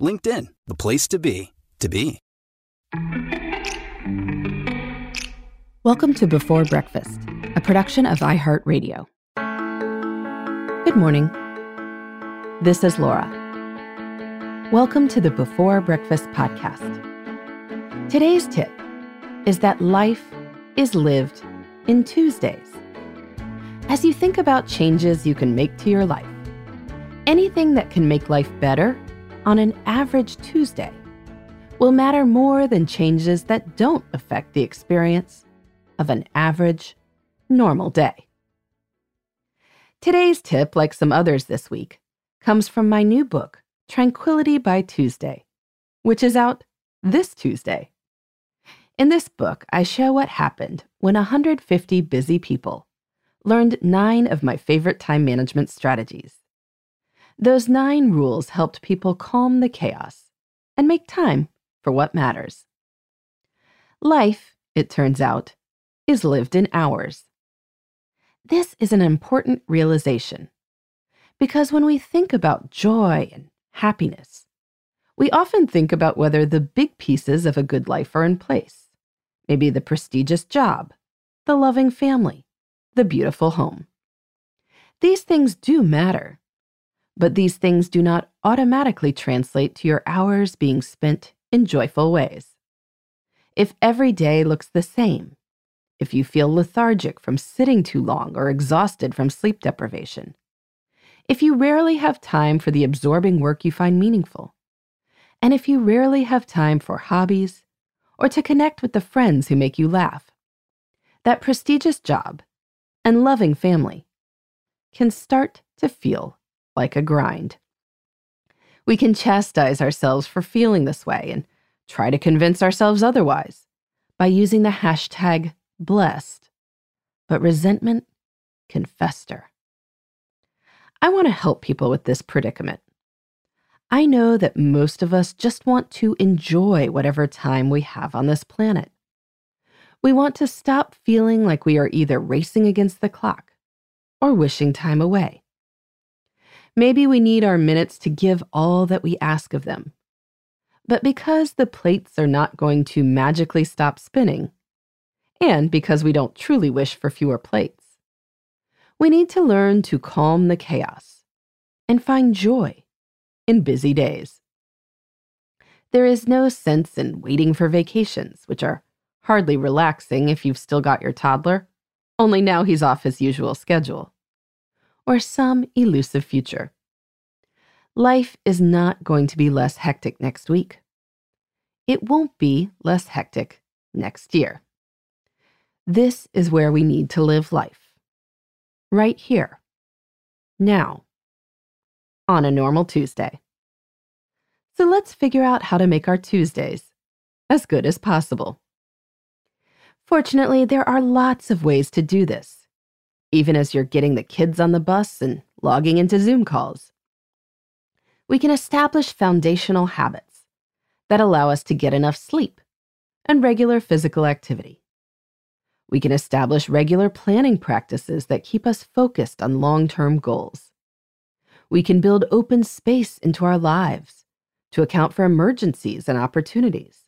LinkedIn, the place to be, to be. Welcome to Before Breakfast, a production of iHeartRadio. Good morning. This is Laura. Welcome to the Before Breakfast podcast. Today's tip is that life is lived in Tuesdays. As you think about changes you can make to your life, anything that can make life better on an average Tuesday will matter more than changes that don't affect the experience of an average, normal day. Today's tip, like some others this week, comes from my new book, Tranquility by Tuesday, which is out this Tuesday. In this book, I show what happened when 150 busy people learned nine of my favorite time management strategies. Those nine rules helped people calm the chaos and make time for what matters. Life, it turns out, is lived in hours. This is an important realization because when we think about joy and happiness, we often think about whether the big pieces of a good life are in place. Maybe the prestigious job, the loving family, the beautiful home. These things do matter, but these things do not automatically translate to your hours being spent in joyful ways. If every day looks the same, if you feel lethargic from sitting too long or exhausted from sleep deprivation, if you rarely have time for the absorbing work you find meaningful, and if you rarely have time for hobbies or to connect with the friends who make you laugh, that prestigious job and loving family can start to feel like a grind. We can chastise ourselves for feeling this way and try to convince ourselves otherwise by using the hashtag blessed, but resentment can fester. I want to help people with this predicament. I know that most of us just want to enjoy whatever time we have on this planet. We want to stop feeling like we are either racing against the clock or wishing time away. Maybe we need our minutes to give all that we ask of them. But because the plates are not going to magically stop spinning, and because we don't truly wish for fewer plates. We need to learn to calm the chaos and find joy in busy days. There is no sense in waiting for vacations, which are hardly relaxing if you've still got your toddler, only now he's off his usual schedule, or some elusive future. Life is not going to be less hectic next week. It won't be less hectic next year. This is where we need to live life. Right here. Now. On a normal Tuesday. So let's figure out how to make our Tuesdays as good as possible. Fortunately, there are lots of ways to do this, even as you're getting the kids on the bus and logging into Zoom calls. We can establish foundational habits that allow us to get enough sleep and regular physical activity. We can establish regular planning practices that keep us focused on long term goals. We can build open space into our lives to account for emergencies and opportunities.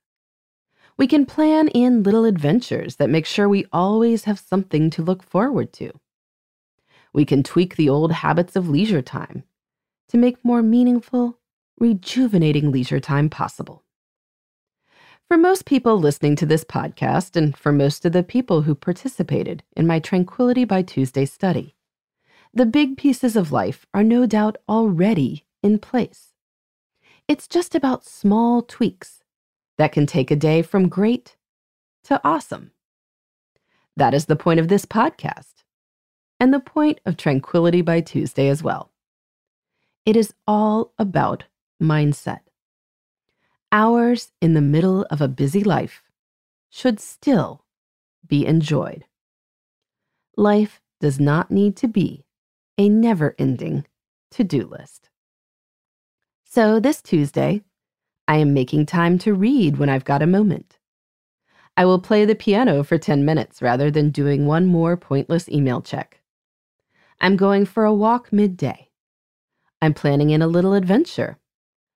We can plan in little adventures that make sure we always have something to look forward to. We can tweak the old habits of leisure time to make more meaningful, rejuvenating leisure time possible. For most people listening to this podcast, and for most of the people who participated in my Tranquility by Tuesday study, the big pieces of life are no doubt already in place. It's just about small tweaks that can take a day from great to awesome. That is the point of this podcast, and the point of Tranquility by Tuesday as well. It is all about mindset hours in the middle of a busy life should still be enjoyed. Life does not need to be a never ending to do list. So this Tuesday, I am making time to read when I've got a moment. I will play the piano for 10 minutes rather than doing one more pointless email check. I'm going for a walk midday. I'm planning in a little adventure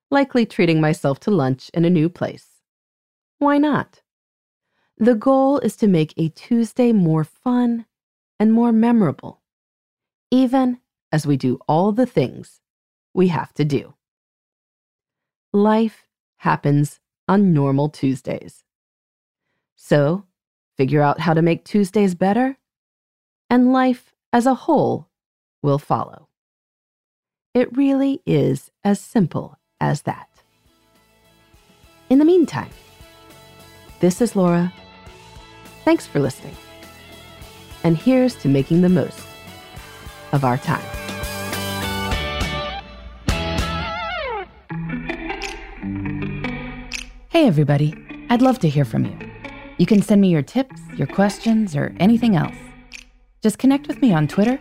likely treating myself to lunch in a new place. Why not? The goal is to make a Tuesday more fun and more memorable, even as we do all the things we have to do. Life happens on normal Tuesdays. So, figure out how to make Tuesdays better, and life as a whole will follow. It really is as simple as that. In the meantime, this is Laura. Thanks for listening. And here's to making the most of our time. Hey, everybody. I'd love to hear from you. You can send me your tips, your questions, or anything else. Just connect with me on Twitter,